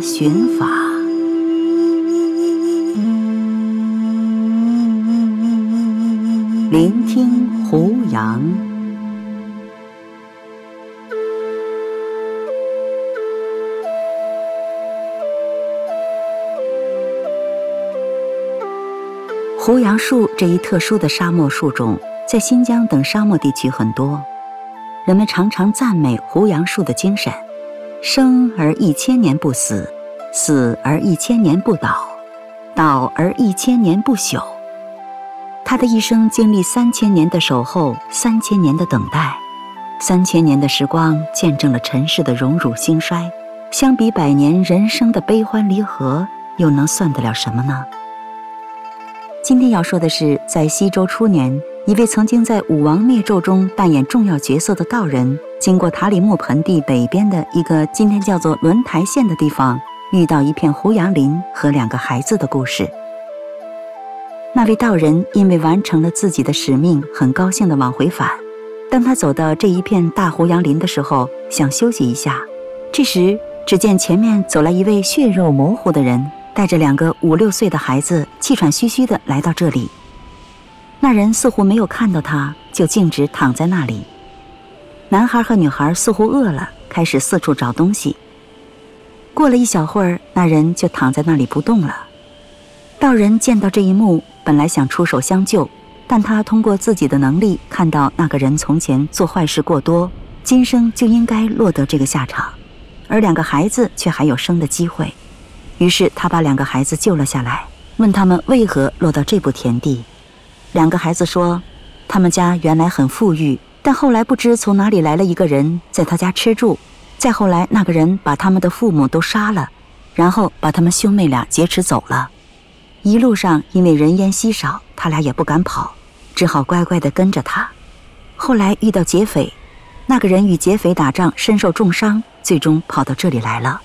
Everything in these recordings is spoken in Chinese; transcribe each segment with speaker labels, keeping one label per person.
Speaker 1: 寻法，聆听胡杨。胡杨树这一特殊的沙漠树种，在新疆等沙漠地区很多。人们常常赞美胡杨树的精神：生而一千年不死，死而一千年不倒，倒而一千年不朽。他的一生经历三千年的守候，三千年的等待，三千年的时光见证了尘世的荣辱兴衰。相比百年人生的悲欢离合，又能算得了什么呢？今天要说的是，在西周初年，一位曾经在武王灭纣中扮演重要角色的道人，经过塔里木盆地北边的一个今天叫做轮台县的地方，遇到一片胡杨林和两个孩子的故事。那位道人因为完成了自己的使命，很高兴地往回返。当他走到这一片大胡杨林的时候，想休息一下，这时只见前面走来一位血肉模糊的人。带着两个五六岁的孩子，气喘吁吁地来到这里。那人似乎没有看到他，就径直躺在那里。男孩和女孩似乎饿了，开始四处找东西。过了一小会儿，那人就躺在那里不动了。道人见到这一幕，本来想出手相救，但他通过自己的能力看到那个人从前做坏事过多，今生就应该落得这个下场，而两个孩子却还有生的机会。于是他把两个孩子救了下来，问他们为何落到这步田地。两个孩子说，他们家原来很富裕，但后来不知从哪里来了一个人在他家吃住。再后来，那个人把他们的父母都杀了，然后把他们兄妹俩劫持走了。一路上因为人烟稀少，他俩也不敢跑，只好乖乖地跟着他。后来遇到劫匪，那个人与劫匪打仗，身受重伤，最终跑到这里来了。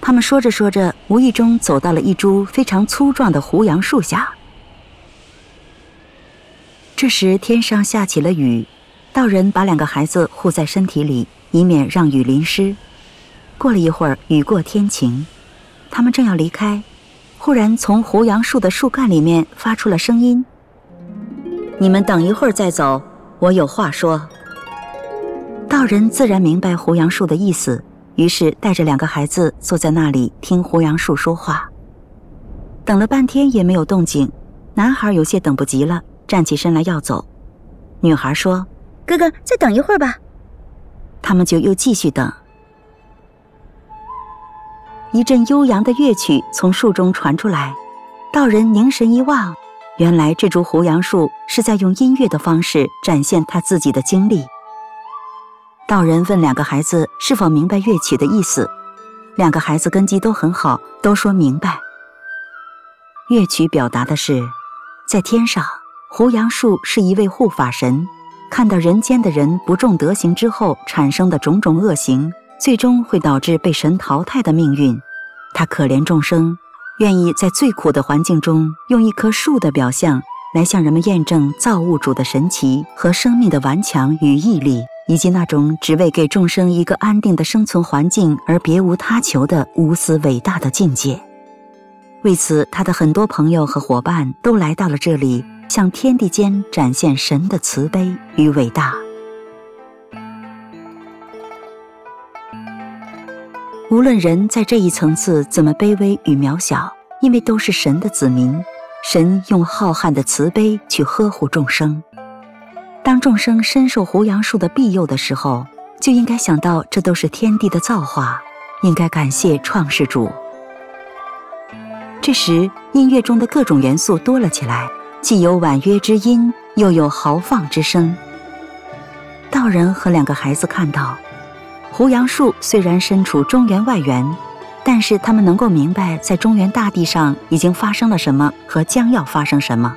Speaker 1: 他们说着说着，无意中走到了一株非常粗壮的胡杨树下。这时天上下起了雨，道人把两个孩子护在身体里，以免让雨淋湿。过了一会儿，雨过天晴，他们正要离开，忽然从胡杨树的树干里面发出了声音：“你们等一会儿再走，我有话说。”道人自然明白胡杨树的意思。于是带着两个孩子坐在那里听胡杨树说话，等了半天也没有动静，男孩有些等不及了，站起身来要走。女孩说：“
Speaker 2: 哥哥，再等一会儿吧。”
Speaker 1: 他们就又继续等。一阵悠扬的乐曲从树中传出来，道人凝神一望，原来这株胡杨树是在用音乐的方式展现他自己的经历。道人问两个孩子是否明白乐曲的意思，两个孩子根基都很好，都说明白。乐曲表达的是，在天上，胡杨树是一位护法神，看到人间的人不重德行之后产生的种种恶行，最终会导致被神淘汰的命运。他可怜众生，愿意在最苦的环境中，用一棵树的表象来向人们验证造物主的神奇和生命的顽强与毅力。以及那种只为给众生一个安定的生存环境而别无他求的无私伟大的境界。为此，他的很多朋友和伙伴都来到了这里，向天地间展现神的慈悲与伟大。无论人在这一层次怎么卑微与渺小，因为都是神的子民，神用浩瀚的慈悲去呵护众生。当众生深受胡杨树的庇佑的时候，就应该想到这都是天地的造化，应该感谢创世主。这时，音乐中的各种元素多了起来，既有婉约之音，又有豪放之声。道人和两个孩子看到，胡杨树虽然身处中原外缘，但是他们能够明白，在中原大地上已经发生了什么和将要发生什么。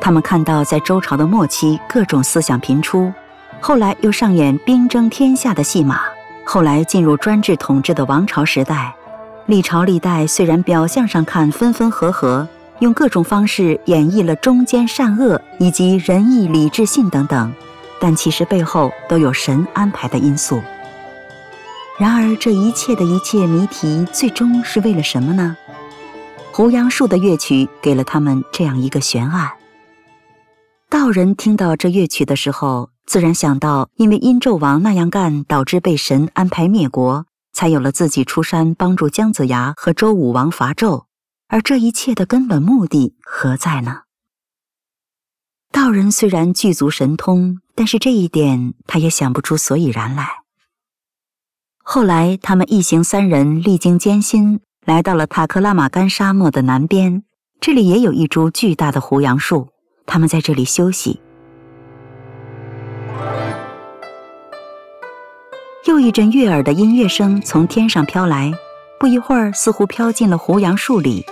Speaker 1: 他们看到，在周朝的末期，各种思想频出，后来又上演兵争天下的戏码，后来进入专制统治的王朝时代，历朝历代虽然表象上看分分合合，用各种方式演绎了忠奸善恶以及仁义礼智信等等，但其实背后都有神安排的因素。然而，这一切的一切谜题，最终是为了什么呢？胡杨树的乐曲给了他们这样一个悬案。道人听到这乐曲的时候，自然想到，因为殷纣王那样干，导致被神安排灭国，才有了自己出山帮助姜子牙和周武王伐纣。而这一切的根本目的何在呢？道人虽然具足神通，但是这一点他也想不出所以然来。后来，他们一行三人历经艰辛，来到了塔克拉玛干沙漠的南边。这里也有一株巨大的胡杨树，他们在这里休息。又一阵悦耳的音乐声从天上飘来，不一会儿，似乎飘进了胡杨树里。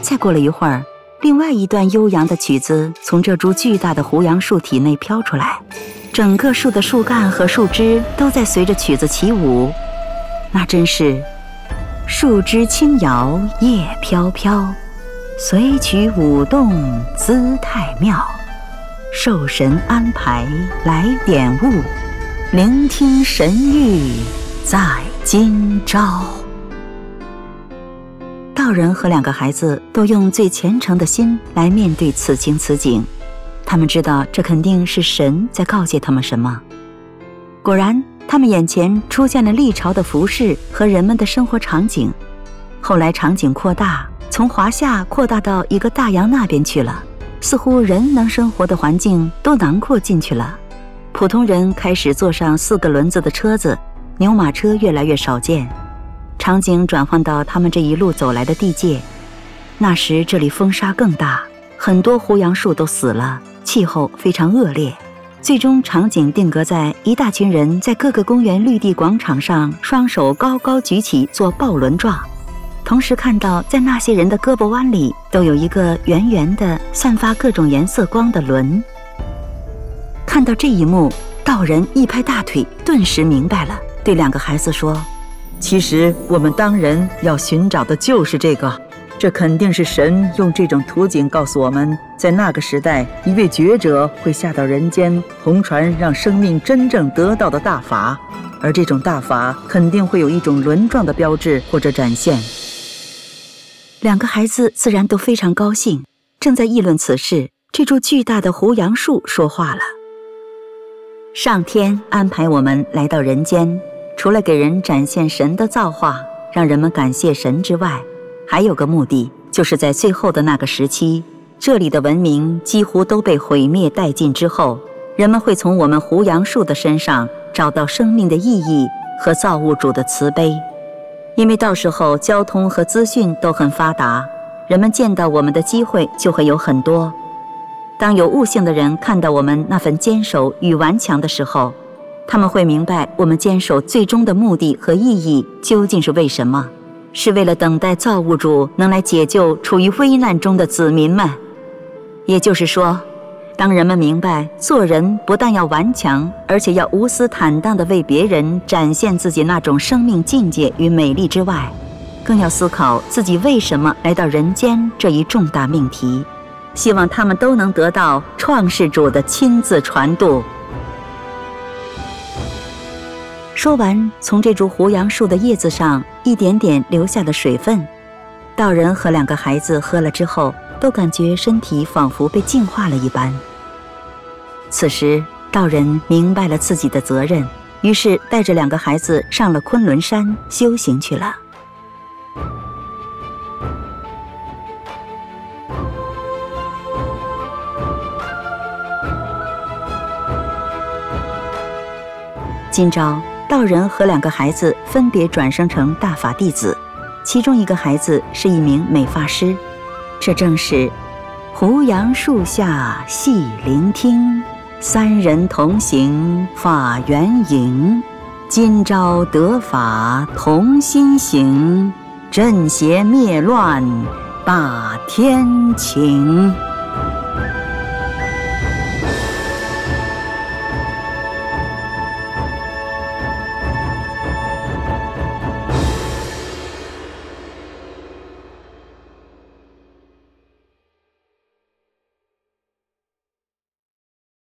Speaker 1: 再过了一会儿，另外一段悠扬的曲子从这株巨大的胡杨树体内飘出来，整个树的树干和树枝都在随着曲子起舞。那真是树枝轻摇，叶飘飘，随曲舞动，姿态妙。受神安排来点悟，聆听神谕在今朝。道人和两个孩子都用最虔诚的心来面对此情此景，他们知道这肯定是神在告诫他们什么。果然。他们眼前出现了历朝的服饰和人们的生活场景，后来场景扩大，从华夏扩大到一个大洋那边去了，似乎人能生活的环境都囊括进去了。普通人开始坐上四个轮子的车子，牛马车越来越少见。场景转换到他们这一路走来的地界，那时这里风沙更大，很多胡杨树都死了，气候非常恶劣。最终场景定格在一大群人在各个公园绿地广场上，双手高高举起做抱轮状，同时看到在那些人的胳膊弯里都有一个圆圆的、散发各种颜色光的轮。看到这一幕，道人一拍大腿，顿时明白了，对两个孩子说：“
Speaker 3: 其实我们当人要寻找的就是这个。”这肯定是神用这种图景告诉我们，在那个时代，一位觉者会下到人间，红船让生命真正得到的大法，而这种大法肯定会有一种轮状的标志或者展现。
Speaker 1: 两个孩子自然都非常高兴，正在议论此事，这株巨大的胡杨树说话了：“上天安排我们来到人间，除了给人展现神的造化，让人们感谢神之外。”还有个目的，就是在最后的那个时期，这里的文明几乎都被毁灭殆尽之后，人们会从我们胡杨树的身上找到生命的意义和造物主的慈悲，因为到时候交通和资讯都很发达，人们见到我们的机会就会有很多。当有悟性的人看到我们那份坚守与顽强的时候，他们会明白我们坚守最终的目的和意义究竟是为什么。是为了等待造物主能来解救处于危难中的子民们。也就是说，当人们明白做人不但要顽强，而且要无私坦荡地为别人展现自己那种生命境界与美丽之外，更要思考自己为什么来到人间这一重大命题。希望他们都能得到创世主的亲自传渡。说完，从这株胡杨树的叶子上一点点流下了水分。道人和两个孩子喝了之后，都感觉身体仿佛被净化了一般。此时，道人明白了自己的责任，于是带着两个孩子上了昆仑山修行去了。今朝。道人和两个孩子分别转生成大法弟子，其中一个孩子是一名美发师。这正是胡杨树下细聆听，三人同行法缘影。今朝得法同心行，镇邪灭乱把天晴。